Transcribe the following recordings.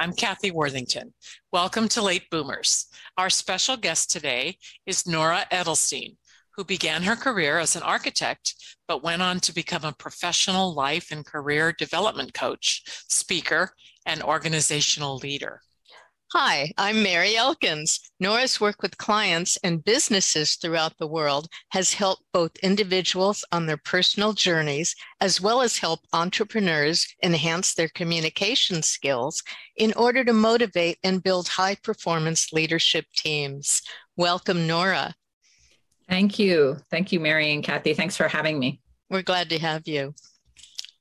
I'm Kathy Worthington. Welcome to Late Boomers. Our special guest today is Norah Edelstein, who began her career as an architect, but went on to become a professional life and career development coach, speaker, and organizational leader. Hi, I'm Mary Elkins. Norah's work with clients and businesses throughout the world has helped both individuals on their personal journeys as well as help entrepreneurs enhance their communication skills in order to motivate and build high performance leadership teams. Welcome, Norah. Thank you. Thank you, Mary and Kathy. Thanks for having me. We're glad to have you.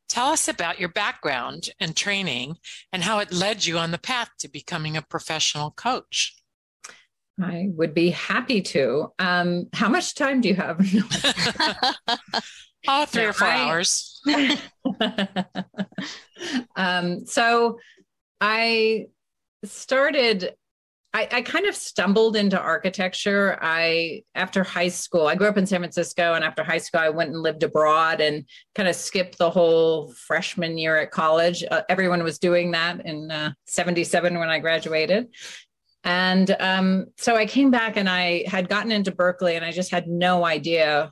Tell us about your background and training and how it led you on the path to becoming a professional coach. I would be happy to. Um, how much time do you have? oh, three or four I, hours. um, so I started I, I, kind of stumbled into architecture. I after high school, I grew up in San Francisco, and after high school, I went and lived abroad and kind of skipped the whole freshman year at college. Uh, everyone was doing that in '77 uh, when I graduated, and um, so I came back and I had gotten into Berkeley, and I just had no idea.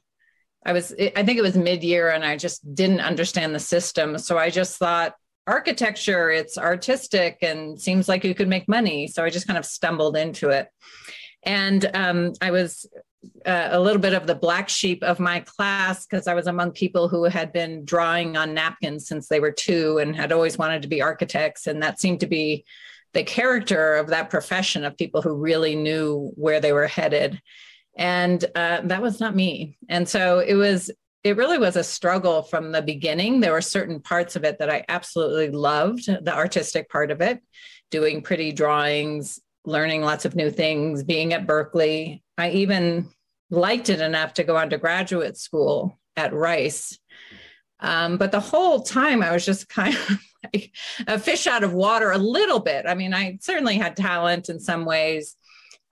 I was, I think it was mid-year, and I just didn't understand the system. So I just thought, architecture, it's artistic and seems like you could make money. So I just kind of stumbled into it. And um, I was uh, a little bit of the black sheep of my class because I was among people who had been drawing on napkins since they were two and had always wanted to be architects. And that seemed to be the character of that profession of people who really knew where they were headed. And uh, that was not me. And so it was it really was a struggle from the beginning. There were certain parts of it that I absolutely loved, the artistic part of it, doing pretty drawings, learning lots of new things, being at Berkeley. I even liked it enough to go on to graduate school at Rice. Um, but the whole time I was just kind of like a fish out of water a little bit. I mean, I certainly had talent in some ways.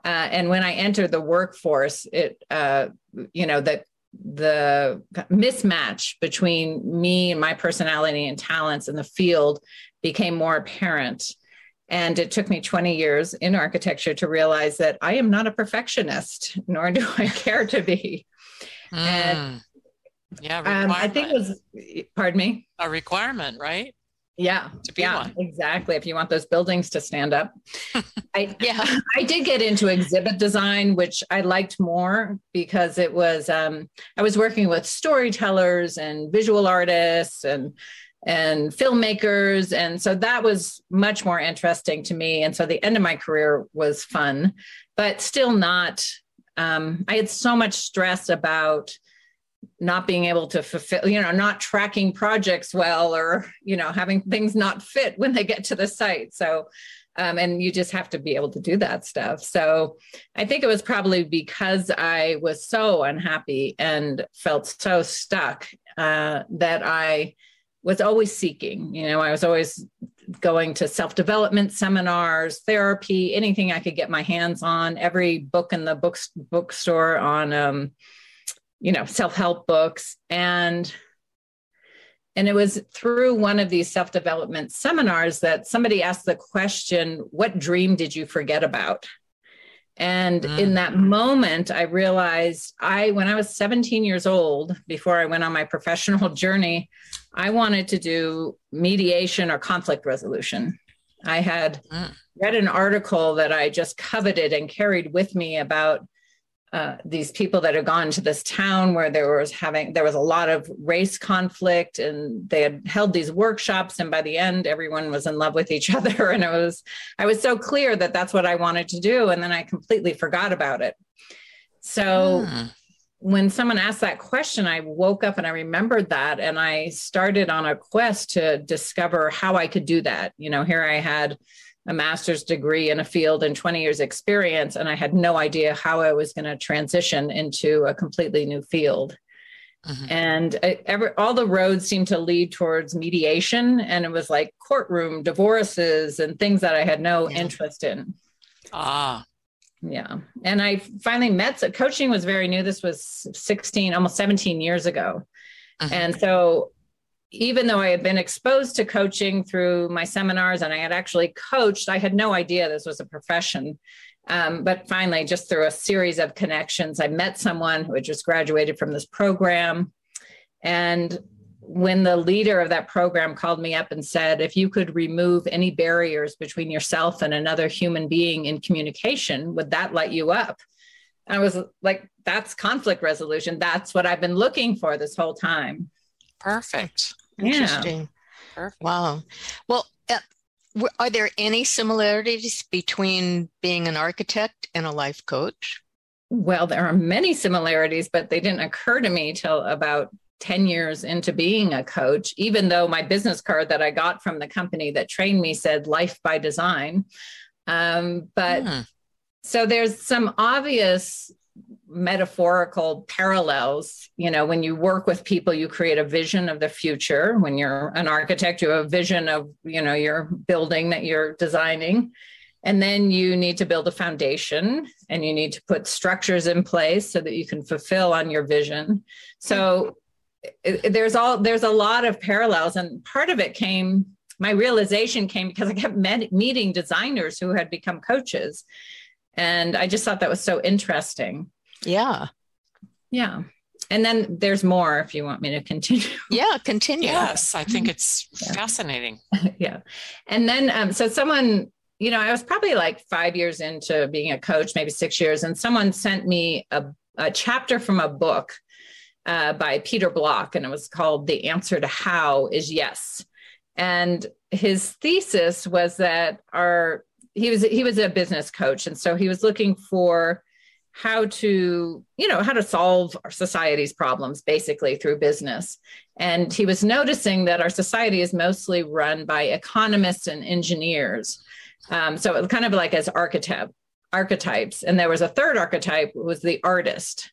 Uh, and when I entered the workforce, it, uh, you know, that the mismatch between me and my personality and talents in the field became more apparent. And it took me 20 years in architecture to realize that I am not a perfectionist, nor do I care to be. Mm. And yeah, um, I think it was, pardon me, a requirement, right? Yeah. To be yeah, one. Exactly. If you want those buildings to stand up. I yeah, I did get into exhibit design, which I liked more because it was um, I was working with storytellers and visual artists and and filmmakers. And so that was much more interesting to me. And so the end of my career was fun, but still not um, I had so much stress about not being able to fulfill, you know, not tracking projects well or, you know, having things not fit when they get to the site. So, um, and you just have to be able to do that stuff. So I think it was probably because I was so unhappy and felt so stuck uh, that I was always seeking. You know, I was always going to self development seminars, therapy, anything I could get my hands on. Every book in the books bookstore on um, you know self-help books and and it was through one of these self-development seminars that somebody asked the question what dream did you forget about and mm. in that moment i realized i when i was 17 years old before i went on my professional journey i wanted to do mediation or conflict resolution i had mm. read an article that i just coveted and carried with me about uh, these people that had gone to this town where there was having there was a lot of race conflict and they had held these workshops and by the end everyone was in love with each other. And it was i was so clear that that's what i wanted to do and then i completely forgot about it. So hmm. when someone asked that question i woke up and i remembered that and i started on a quest to discover how i could do that. You know here i had a master's degree in a field and 20 years experience and i had no idea how i was going to transition into a completely new field mm-hmm. and I, every, all the roads seemed to lead towards mediation and it was like courtroom divorces and things that i had no yeah. interest in ah yeah and i finally met so coaching was very new this was 16 almost 17 years ago mm-hmm. and so even though I had been exposed to coaching through my seminars and I had actually coached, I had no idea this was a profession. Um, but finally, just through a series of connections, I met someone who had just graduated from this program. And when the leader of that program called me up and said, if you could remove any barriers between yourself and another human being in communication, would that light you up? I was like, that's conflict resolution. That's what I've been looking for this whole time. Perfect. Interesting. Yeah. Perfect. Wow. Well, uh, are there any similarities between being an architect and a life coach? Well, there are many similarities, but they didn't occur to me till about 10 years into being a coach, even though my business card that I got from the company that trained me said life by design. Um, but hmm. so there's some obvious metaphorical parallels you know when you work with people you create a vision of the future. When you're an architect you have a vision of you know your building that you're designing. And then you need to build a foundation and you need to put structures in place so that you can fulfill on your vision. So there's all there's a lot of parallels and part of it came my realization came because i kept met, meeting designers who had become coaches. And i just thought that was so interesting yeah. Yeah. And then there's more if you want me to continue. Yeah, continue. Yes, I think it's yeah. fascinating. yeah. And then, um, so someone, you know, I was probably like five years into being a coach, maybe six years, and someone sent me a, a chapter from a book uh, by Peter Block, and it was called The Answer to How is Yes. And his thesis was that our, he was he was a business coach and so he was looking for how to you know how to solve our society's problems basically through business. And he was noticing that our society is mostly run by economists and engineers. Um, so it was kind of like as archetype archetypes. And there was a third archetype was the artist.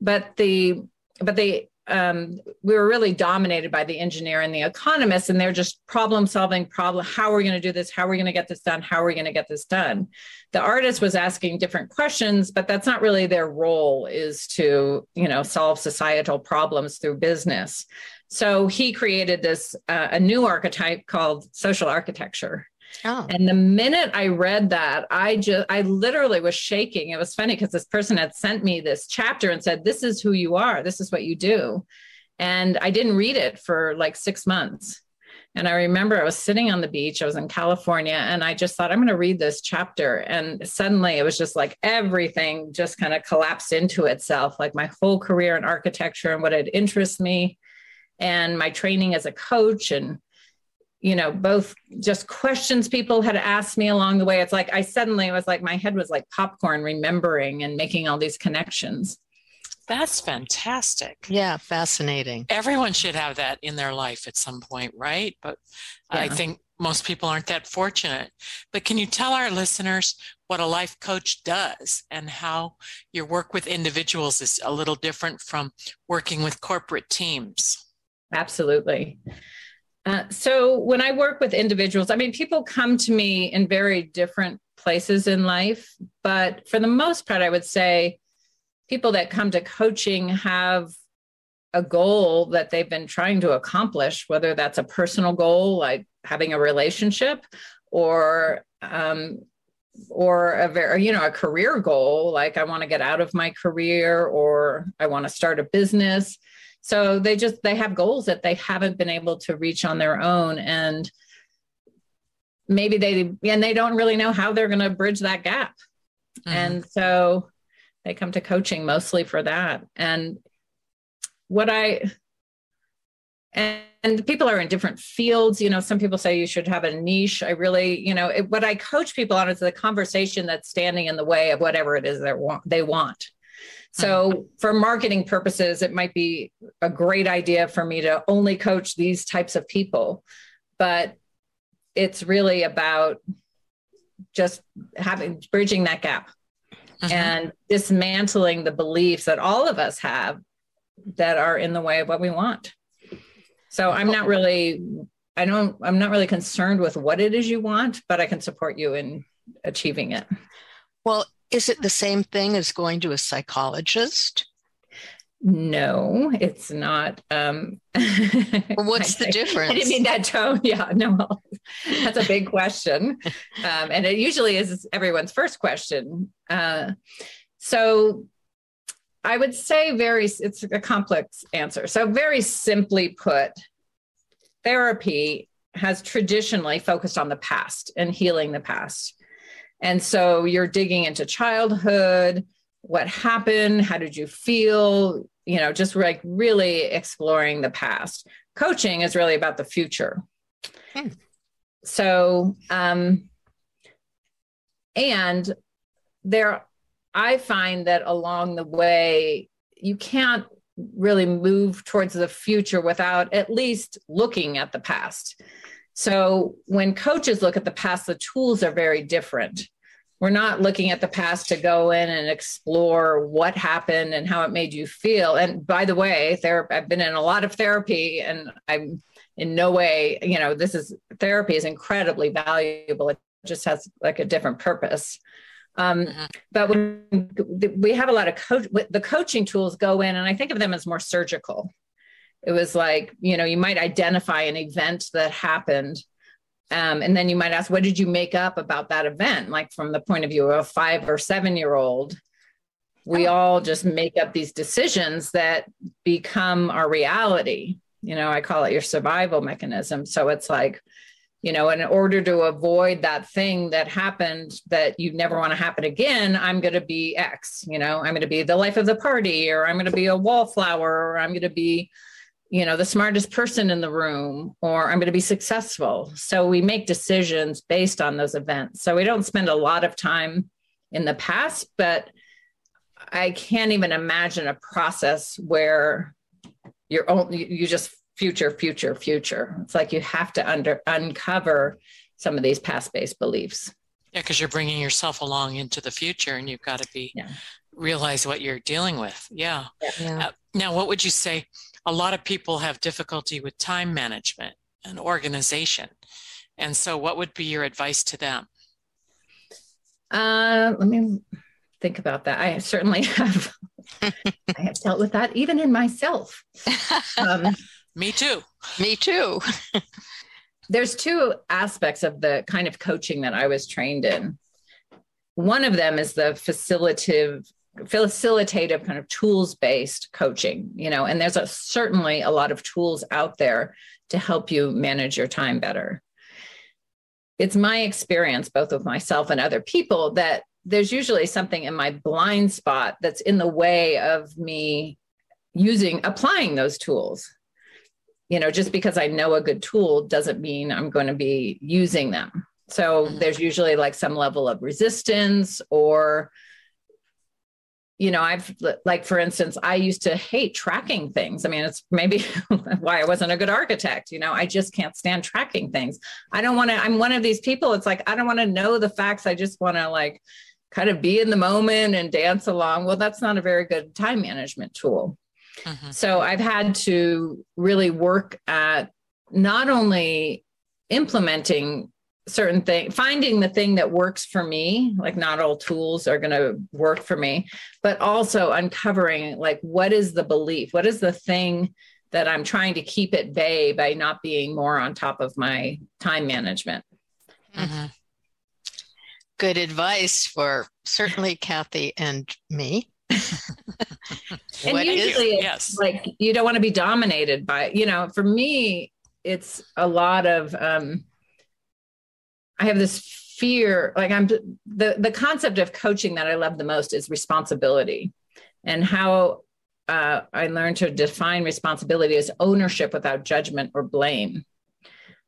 But the but the um, we were really dominated by the engineer and the economist, and they're just problem solving problem. How are we going to do this? How are we going to get this done? How are we going to get this done? The artist was asking different questions, but that's not really their role is to, you know, solve societal problems through business. So he created this, uh, a new archetype called social architecture. Oh. And the minute I read that, I just, I literally was shaking. It was funny because this person had sent me this chapter and said, This is who you are. This is what you do. And I didn't read it for like six months. And I remember I was sitting on the beach, I was in California, and I just thought, I'm going to read this chapter. And suddenly it was just like everything just kind of collapsed into itself, like my whole career in architecture and what had interested me, and my training as a coach, and you know, both just questions people had asked me along the way. It's like I suddenly was like, my head was like popcorn, remembering and making all these connections. That's fantastic. Yeah, fascinating. Everyone should have that in their life at some point, right? But yeah. I think most people aren't that fortunate. But can you tell our listeners what a life coach does and how your work with individuals is a little different from working with corporate teams? Absolutely. Uh, so when I work with individuals, I mean, people come to me in very different places in life, but for the most part, I would say people that come to coaching have a goal that they've been trying to accomplish, whether that's a personal goal like having a relationship or um, or a very you know a career goal like i want to get out of my career or i want to start a business so they just they have goals that they haven't been able to reach on their own and maybe they and they don't really know how they're going to bridge that gap mm-hmm. and so they come to coaching mostly for that. And what I and, and people are in different fields. You know, some people say you should have a niche. I really, you know, it, what I coach people on is the conversation that's standing in the way of whatever it is they want. They want. So, mm-hmm. for marketing purposes, it might be a great idea for me to only coach these types of people, but it's really about just having bridging that gap mm-hmm. and dismantling the beliefs that all of us have that are in the way of what we want. So I'm not really, I don't, I'm not really concerned with what it is you want, but I can support you in achieving it. Well, is it the same thing as going to a psychologist? No, it's not. Um, what's the difference? I didn't mean that tone. Yeah, no, that's a big question. Um, and it usually is everyone's first question. Uh, so I would say very, it's a complex answer. So, very simply put, therapy has traditionally focused on the past and healing the past. And so you're digging into childhood, what happened, how did you feel, you know, just like really exploring the past. Coaching is really about the future. Hmm. So, um, and there I find that along the way, you can't really move towards the future without at least looking at the past. So when coaches look at the past, the tools are very different. We're not looking at the past to go in and explore what happened and how it made you feel. And by the way, there I've been in a lot of therapy and I'm in no way, you know, this is therapy is incredibly valuable. It just has like a different purpose. Um, mm-hmm. But when we have a lot of coach, the coaching tools go in, and I think of them as more surgical. It was like, you know, you might identify an event that happened. Um, and then you might ask, what did you make up about that event? Like from the point of view of a five or seven year old, we oh. all just make up these decisions that become our reality. You know, I call it your survival mechanism. So it's like, you know in order to avoid that thing that happened that you never want to happen again i'm going to be x you know i'm going to be the life of the party or i'm going to be a wallflower or i'm going to be you know the smartest person in the room or i'm going to be successful so we make decisions based on those events so we don't spend a lot of time in the past but i can't even imagine a process where you're only you just future, future, future. It's like you have to under uncover some of these past-based beliefs. Yeah, because you're bringing yourself along into the future, and you've got to be yeah. realize what you're dealing with. Yeah. yeah. Uh, now, what would you say? A lot of people have difficulty with time management and organization, and so what would be your advice to them? Uh, let me think about that. I certainly have. I have dealt with that even in myself. Um, me too. Me too. There's two aspects of the kind of coaching that I was trained in. One of them is the facilitative facilitative kind of tools based coaching you know and there's a, certainly a lot of tools out there to help you manage your time better. It's my experience both with myself and other people that there's usually something in my blind spot that's in the way of me using applying those tools. You know just because i know a good tool doesn't mean i'm going to be using them. So mm-hmm. there's usually like some level of resistance or you know i've like for instance i used to hate tracking things. I mean it's maybe why i wasn't a good architect you know i just can't stand tracking things. I don't want to i'm one of these people it's like i don't want to know the facts i just want to like kind of be in the moment and dance along. Well that's not a very good time management tool. Mm-hmm. So I've had to really work at not only implementing certain thing finding the thing that works for me like not all tools are going to work for me but also uncovering like what is the belief what is the thing that i'm trying to keep at bay by not being more on top of my time management mm-hmm. good advice for certainly kathy and me and usually yes. like you don't want to be dominated by you know for me it's a lot of um i have this fear like i'm the the concept of coaching that i love the most is responsibility and how uh, i learned to define responsibility as ownership without judgment or blame.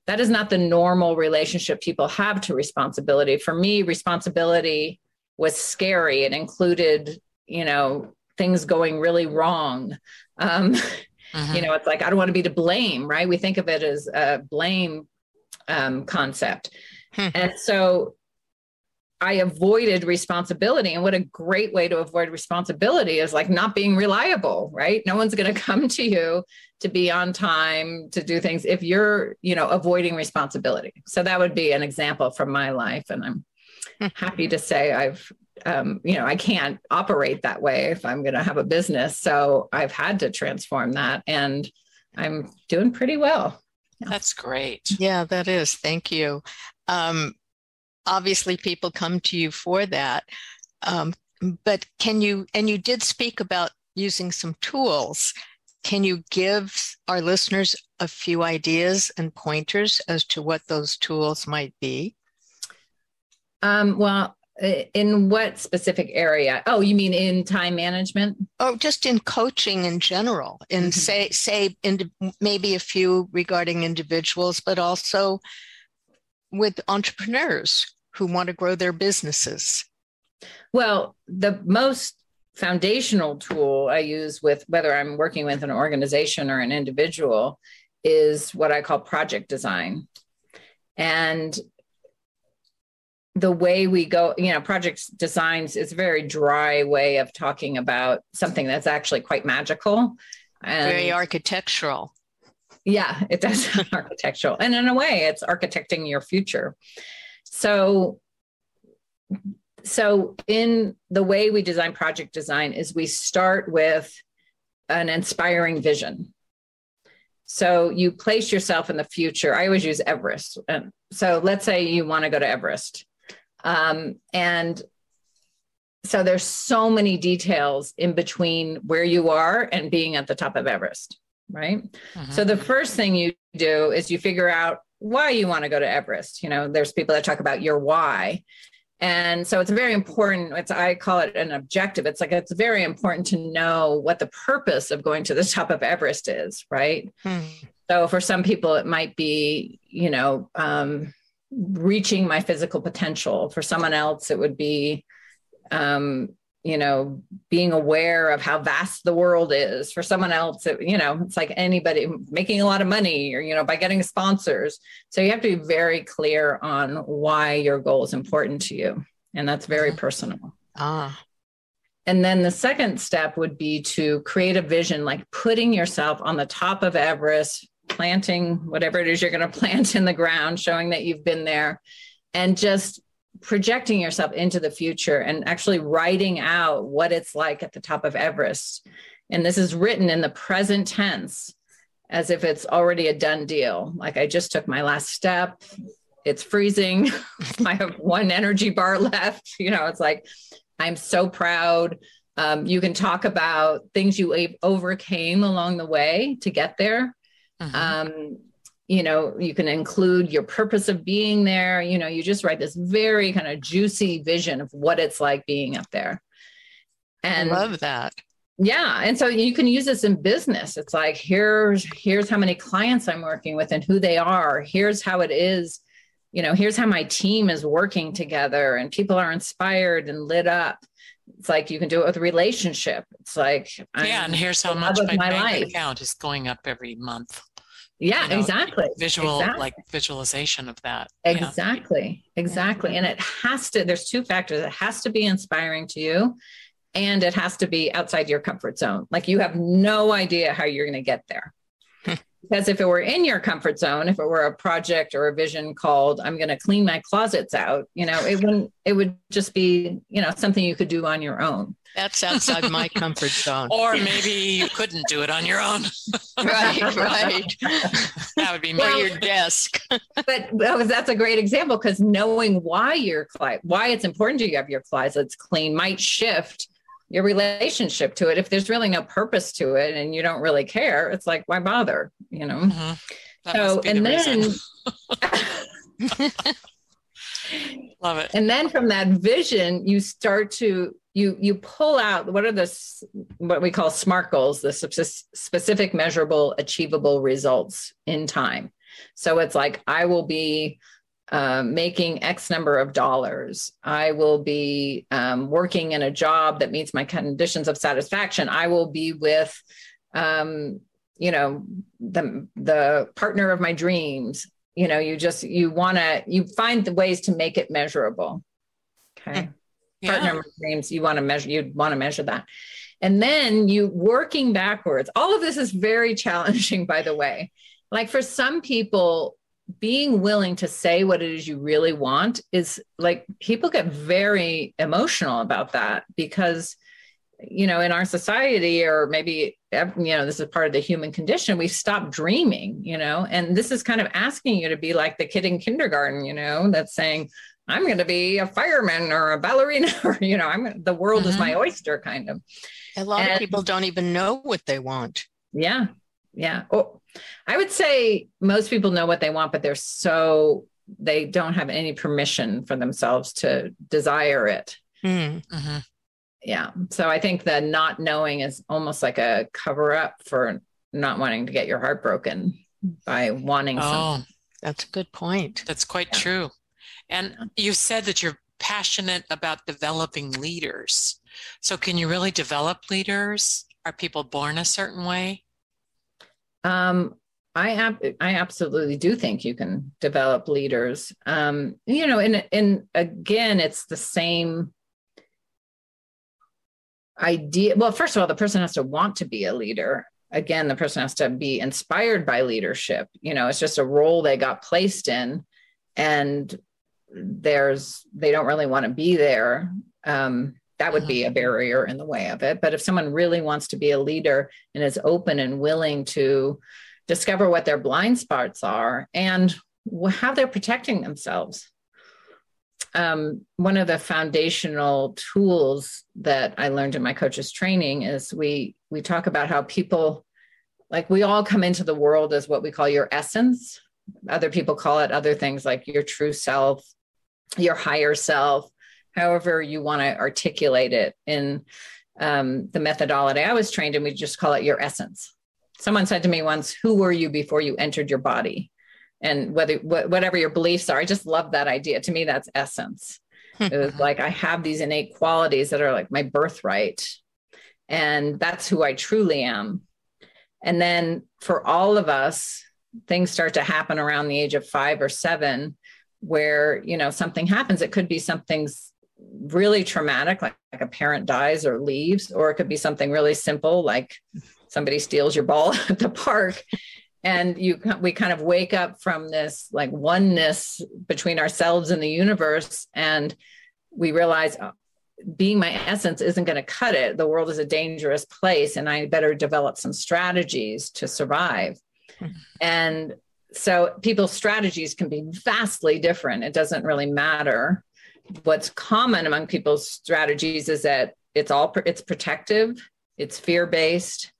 That is not the normal relationship people have to responsibility. For me responsibility was scary. It included you know things going really wrong. Um, uh-huh. you know it's like i don't want to be to blame right? We think of it as a blame um, concept Hmm. And so I avoided responsibility. And what a great way to avoid responsibility is like not being reliable, right? No one's going to come to you to be on time, to do things if you're, you know, avoiding responsibility. So that would be an example from my life. And I'm hmm. happy to say I've, um, you know, I can't operate that way if I'm going to have a business. So I've had to transform that and I'm doing pretty well. That's great. Yeah, that is. Thank you. Um, obviously, people come to you for that. Um, but can you, and you did speak about using some tools. Can you give our listeners a few ideas and pointers as to what those tools might be? Um, well, in what specific area? Oh, you mean in time management? Oh, just in coaching in general, and mm-hmm. say say in, maybe a few regarding individuals, but also with entrepreneurs who want to grow their businesses? Well, the most foundational tool I use with whether I'm working with an organization or an individual is what I call project design. And the way we go, you know, project designs is a very dry way of talking about something that's actually quite magical. And very architectural. Yeah, it does sound architectural. And in a way, it's architecting your future. So so in the way we design project design is we start with an inspiring vision. So you place yourself in the future. I always use Everest. So let's say you want to go to Everest. Um, and so there's so many details in between where you are and being at the top of Everest right? Uh-huh. So the first thing you do is you figure out why you want to go to Everest. You know, there's people that talk about your why. And so it's very important. It's I call it an objective. It's like it's very important to know what the purpose of going to the top of Everest is, right? Hmm. So for some people, it might be, you know, um, reaching my physical potential. For someone else, it would be, um, you know being aware of how vast the world is for someone else it, you know it's like anybody making a lot of money or you know by getting sponsors. So you have to be very clear on why your goal is important to you. And that's very uh-huh. personal. Ah. And then the second step would be to create a vision like putting yourself on the top of everest planting whatever it is you're going to plant in the ground showing that you've been there and just projecting yourself into the future and actually writing out what it's like at the top of Everest. And this is written in the present tense as if it's already a done deal. Like I just took my last step. It's freezing. I have one energy bar left. You know, it's like, I'm so proud. Um, you can talk about things you overcame along the way to get there. Uh-huh. Um, you know you can include your purpose of being there. You know you just write this very kind of juicy vision of what it's like being up there. And I love that. Yeah and so you can use this in business. It's like here's here's how many clients i'm working with and who they are. Here's how it is you know here's how my team is working together and people are inspired and lit up. It's like you can do it with a relationship. It's like yeah I'm and here's how much my, my bank life. account is going up every month yeah you know, exactly. visual exactly. like visualization of that exactly. Yeah. exactly. And it has to there's two factors. It has to be inspiring to you and it has to be outside your comfort zone. Like you have no idea how you're going to get there. Because if it were in your comfort zone if it were a project or a vision called i'm going to clean my closets out you know it wouldn't it would just be you know something you could do on your own that's outside my comfort zone. Or maybe you couldn't do it on your own. Right right. That would be me. Well, your desk. But that's a great example because knowing why your why it's important to you have your closets clean might shift your relationship to it. If there's really no purpose to it and you don't really care it's like why bother you know? Mm-hmm. so and the then Love it. And then from that vision, you start to you you pull out what are the what we call SMART goals, the specific, measurable, achievable results in time. So it's like I will be uh, making X number of dollars. I will be um, working in a job that meets my conditions of satisfaction. I will be with, um, you know, the the partner of my dreams. You know, you just you want to you find the ways to make it measurable. Okay, yeah. partner dreams. You want to measure. You want to measure that. And then you working backwards. All of this is very challenging, by the way. Like for some people, being willing to say what it is you really want is like people get very emotional about that because you know in our society or maybe you know this is part of the human condition we've stopped dreaming you know and this is kind of asking you to be like the kid in kindergarten you know that's saying i'm going to be a fireman or a ballerina or you know i'm the world mm-hmm. is my oyster kind of a lot and, of people don't even know what they want yeah yeah oh I would say most people know what they want, but they're so they don't have any permission for themselves to desire it. Mm-hmm. Yeah. So I think the not knowing is almost like a cover up for not wanting to get your heart broken by wanting oh, something. That's a good point. That's quite yeah. true. And you said that you're passionate about developing leaders. So can you really develop leaders? Are people born a certain way? Um, I ab- I absolutely do think you can develop leaders. Um, you know, and and again, it's the same idea. Well, first of all, the person has to want to be a leader. Again, the person has to be inspired by leadership. You know, it's just a role they got placed in, and there's they don't really want to be there. Um, that would be a barrier in the way of it. But if someone really wants to be a leader and is open and willing to discover what their blind spots are and how they're protecting themselves. Um, one of the foundational tools that I learned in my coaches training is we we talk about how people like we all come into the world as what we call your essence. Other people call it other things like your true self, your higher self, however you want to articulate it in um, the methodology I was trained in. We just call it your essence someone said to me once, "Who were you before you entered your body?" And whether wh- whatever your beliefs are, I just love that idea. To me, that's essence. it was like I have these innate qualities that are like my birthright, and that's who I truly am. And then for all of us, things start to happen around the age of five or seven, where you know something happens. It could be something's really traumatic, like, like a parent dies or leaves, or it could be something really simple, like somebody steals your ball at the park and you we kind of wake up from this like oneness between ourselves and the universe and we realize oh, being my essence isn't going to cut it the world is a dangerous place and i better develop some strategies to survive mm-hmm. and so people's strategies can be vastly different it doesn't really matter what's common among people's strategies is that it's all it's protective it's fear based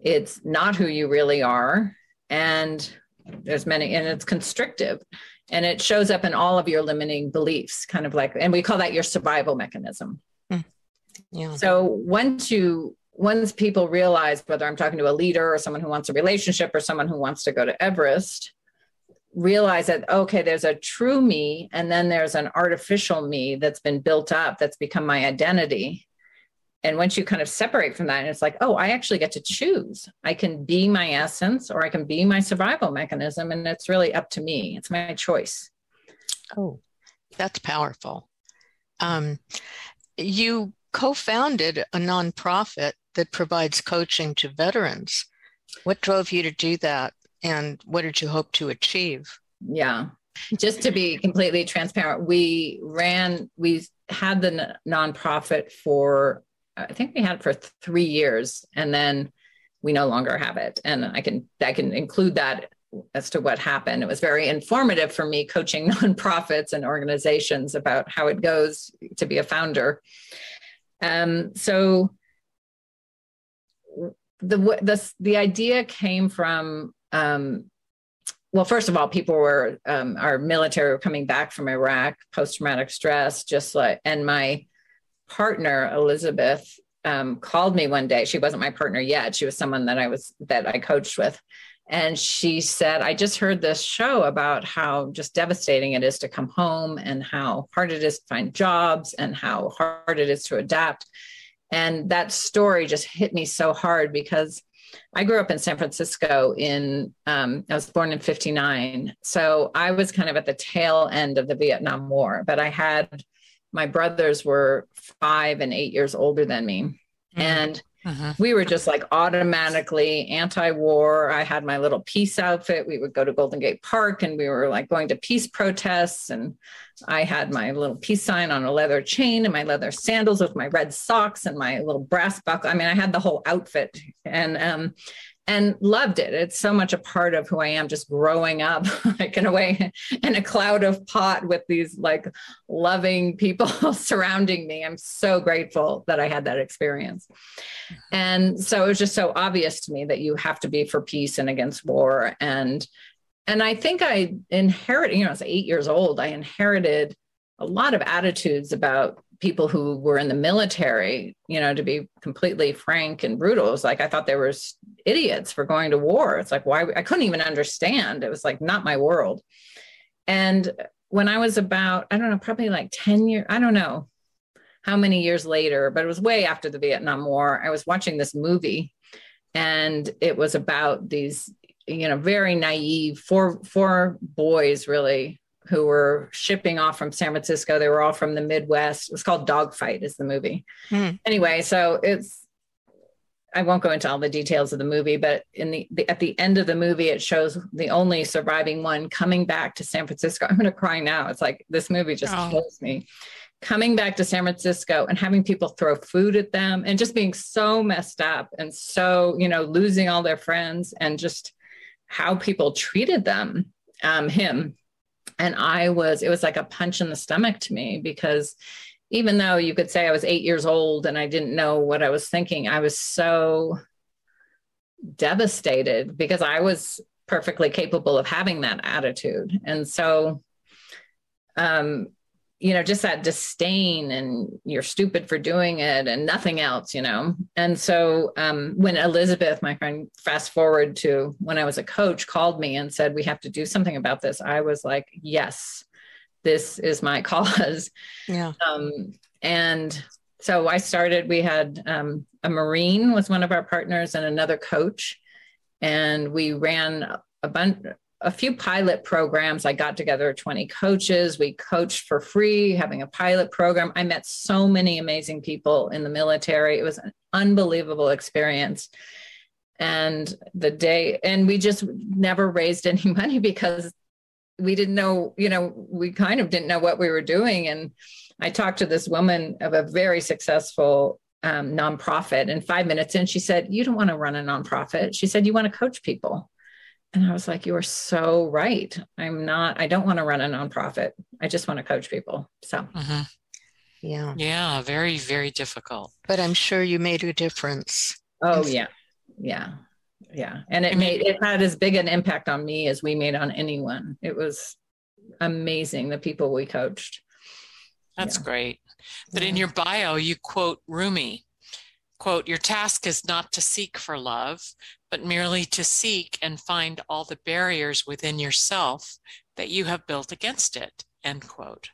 it's not who you really are and there's many and it's constrictive and it shows up in all of your limiting beliefs kind of like and we call that your survival mechanism hmm. yeah. so once you once people realize whether i'm talking to a leader or someone who wants a relationship or someone who wants to go to everest realize that okay there's a true me and then there's an artificial me that's been built up that's become my identity. And once you kind of separate from that and it's like oh i actually get to choose. I can be my essence or i can be my survival mechanism and it's really up to me. It's my choice. Oh that's powerful. Um, you co-founded a nonprofit that provides coaching to veterans what drove you to do that and what did you hope to achieve yeah just to be completely transparent we ran we had the nonprofit for I think we had it for three years, and then we no longer have it. And I can I can include that as to what happened. It was very informative for me coaching nonprofits and organizations about how it goes to be a founder. Um, so the the the idea came from um, well, first of all, people were um, our military were coming back from Iraq, post traumatic stress, just like, and my partner Elizabeth um, called me one day. She wasn't my partner yet. She was someone that I was that I coached with, and she said, "I just heard this show about how just devastating it is to come home, and how hard it is to find jobs, and how hard it is to adapt." And that story just hit me so hard because I grew up in San Francisco in, um, I was born in 59. So I was kind of at the tail end of the Vietnam War, but I had, my brothers were five and eight years older than me. Mm-hmm. And uh-huh. We were just like automatically anti war. I had my little peace outfit. We would go to Golden Gate Park and we were like going to peace protests. And I had my little peace sign on a leather chain and my leather sandals with my red socks and my little brass buckle. I mean, I had the whole outfit. And um, and loved it. It's so much a part of who I am, just growing up, like in a way, in a cloud of pot with these like loving people surrounding me. I'm so grateful that I had that experience. And so it was just so obvious to me that you have to be for peace and against war. And and I think I inherited, you know, I was eight years old. I inherited a lot of attitudes about people who were in the military, you know, to be completely frank and brutal, it was like I thought they were idiots for going to war. It's like why I couldn't even understand. It was like not my world. And when I was about, I don't know, probably like 10 years, I don't know how many years later, but it was way after the Vietnam War. I was watching this movie and it was about these, you know, very naive four four boys really who were shipping off from San Francisco. They were all from the Midwest. It was called Dogfight, is the movie. Hmm. Anyway, so it's I won't go into all the details of the movie, but in the, the, at the end of the movie, it shows the only surviving one coming back to San Francisco. I'm going to cry now. It's like this movie just oh. kills me. Coming back to San Francisco and having people throw food at them and just being so messed up and so you know losing all their friends and just how people treated them, um, him and I was, it was like a punch in the stomach to me because even though you could say I was eight years old and I didn't know what I was thinking, I was so devastated because I was perfectly capable of having that attitude. And so, um, you know, just that disdain and you're stupid for doing it and nothing else, you know. And so um, when Elizabeth, my friend, fast forward to when I was a coach, called me and said, We have to do something about this, I was like, Yes, this is my cause. Yeah. Um, and so I started, we had um, a Marine was one of our partners and another coach. And we ran a bunch a few pilot programs. I got together 20 coaches. We coached for free, having a pilot program. I met so many amazing people in the military. It was an unbelievable experience. And the day, and we just never raised any money because we didn't know, you know, we kind of didn't know what we were doing. And I talked to this woman of a very successful um, nonprofit, and five minutes in, she said, You don't want to run a nonprofit. She said, You want to coach people. And I was like, you are so right. I'm not, I don't want to run a nonprofit. I just want to coach people. So, mm-hmm. yeah. Yeah. Very, very difficult. But I'm sure you made a difference. Oh, yeah. Yeah. Yeah. And it made, it had as big an impact on me as we made on anyone. It was amazing the people we coached. That's yeah. great. But yeah. in your bio, you quote Rumi quote, Your task is not to seek for love, but merely to seek and find all the barriers within yourself that you have built against it, end quote.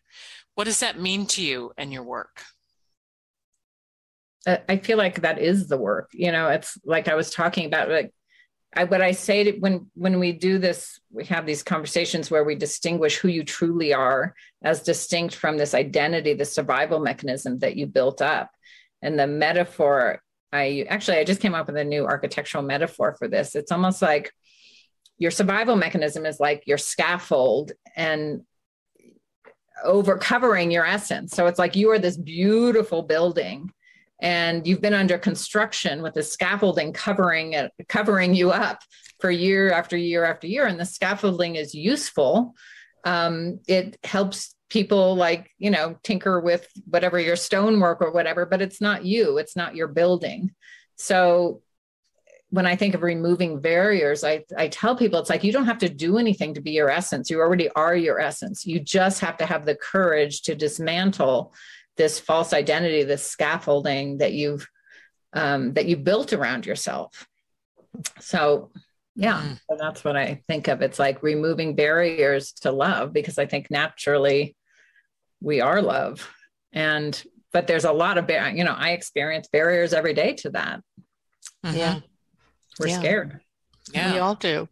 What does that mean to you and your work? I feel like that is the work. You know, it's like I was talking about, like I, what I say to, when when we do this, we have these conversations where we distinguish who you truly are as distinct from this identity, the survival mechanism that you built up and the metaphor i actually i just came up with a new architectural metaphor for this. It's almost like your survival mechanism is like your scaffold and over covering your essence. So it's like you are this beautiful building and you've been under construction with the scaffolding covering it covering you up for year after year after year. And the scaffolding is useful. Um, it helps people like you know tinker with whatever your stonework or whatever but it's not you it's not your building so when I think of removing barriers, I, I tell people it's like you don't have to do anything to be your essence. You already are your essence. You just have to have the courage to dismantle this false identity, this scaffolding that you've um, that you built around yourself. So yeah, mm. so that's what I think of. It's like removing barriers to love because I think naturally we are love. And but there's a lot of bar- you know, I experience barriers every day to that. Mm-hmm. Yeah. We're yeah. scared. Yeah. We all do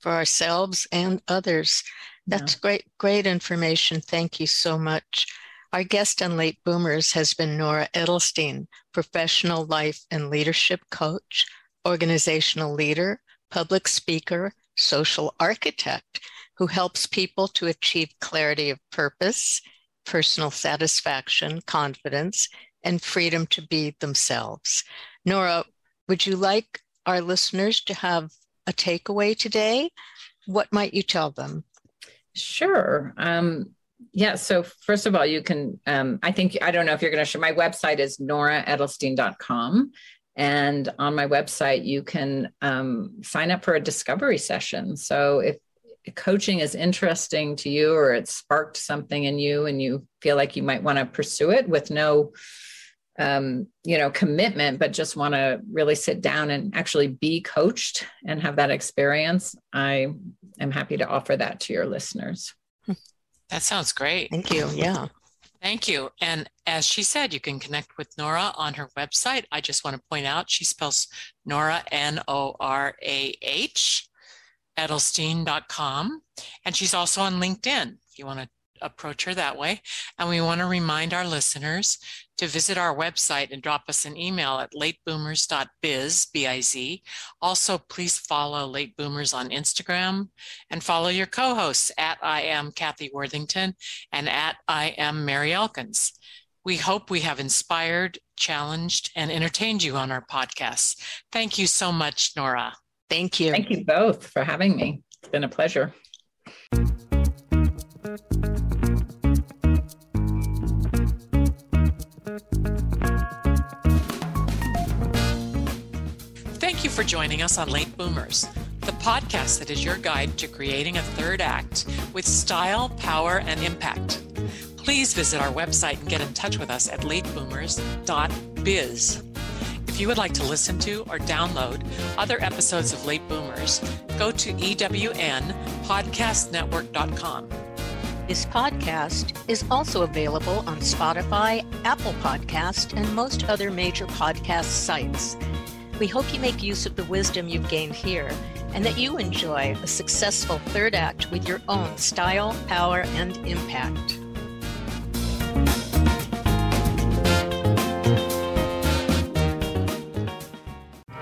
for ourselves and others. That's yeah. great, great information. Thank you so much. Our guest on Late Boomers has been Norah Edelstein, professional life and leadership coach, organizational leader, public speaker, social architect who helps people to achieve clarity of purpose, personal satisfaction, confidence, and freedom to be themselves. Norah, would you like our listeners to have a takeaway today? What might you tell them? Sure. Um, yeah. So first of all, you can, um, I think, I don't know if you're going to share, my website is norahedelstein.com. And on my website, you can um, sign up for a discovery session. So if coaching is interesting to you or it sparked something in you and you feel like you might want to pursue it with no um, you know commitment but just want to really sit down and actually be coached and have that experience i am happy to offer that to your listeners. That sounds great. Thank you. Yeah. Thank you. And as she said, you can connect with Norah on her website. I just want to point out she spells Norah, N O R A H, edelstein.com. And she's also on LinkedIn if you want to approach her that way. And we want to remind our listeners to visit our website and drop us an email at lateboomers.biz, B-I-Z. Also, please follow Late Boomers on Instagram and follow your co-hosts at I am Kathy Worthington and at I am Mary Elkins. We hope we have inspired, challenged, and entertained you on our podcast. Thank you so much, Norah. Thank you. Thank you both for having me. It's been a pleasure. Thank you for joining us on Late Boomers, the podcast that is your guide to creating a third act with style, power, and impact. Please visit our website and get in touch with us at lateboomers.biz. If you would like to listen to or download other episodes of Late Boomers, go to ewnpodcastnetwork.com. This podcast is also available on Spotify, Apple Podcast, and most other major podcast sites. We hope you make use of the wisdom you've gained here and that you enjoy a successful third act with your own style, power, and impact.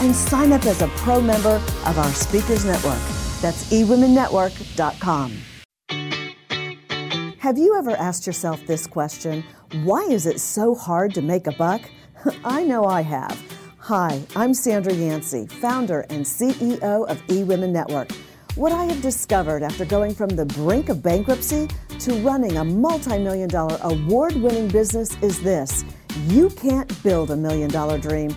and sign up as a pro member of our Speakers Network. That's eWomenNetwork.com. Have you ever asked yourself this question? Why is it so hard to make a buck? I know I have. Hi, I'm Sandra Yancey, founder and CEO of eWomen Network. What I have discovered after going from the brink of bankruptcy to running a multi million dollar award winning business is this you can't build a million dollar dream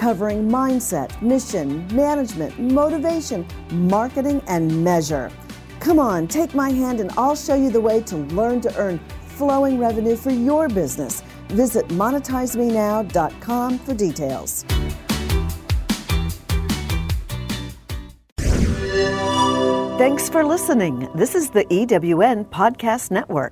covering mindset, mission, management, motivation, marketing, and measure. Come on, take my hand and I'll show you the way to learn to earn flowing revenue for your business. Visit monetizemenow.com for details. Thanks for listening. This is the EWN Podcast Network.